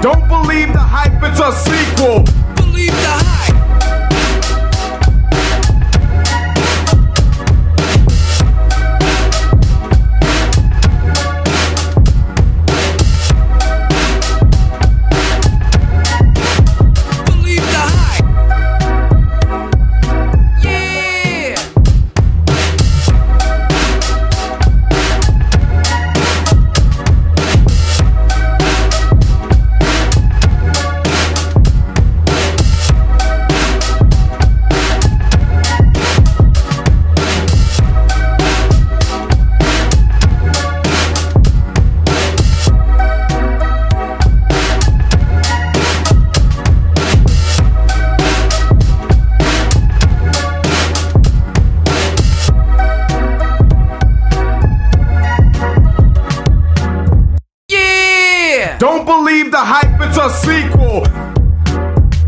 Don't believe the hype, it's a sequel. Don't believe the hype, it's a sequel.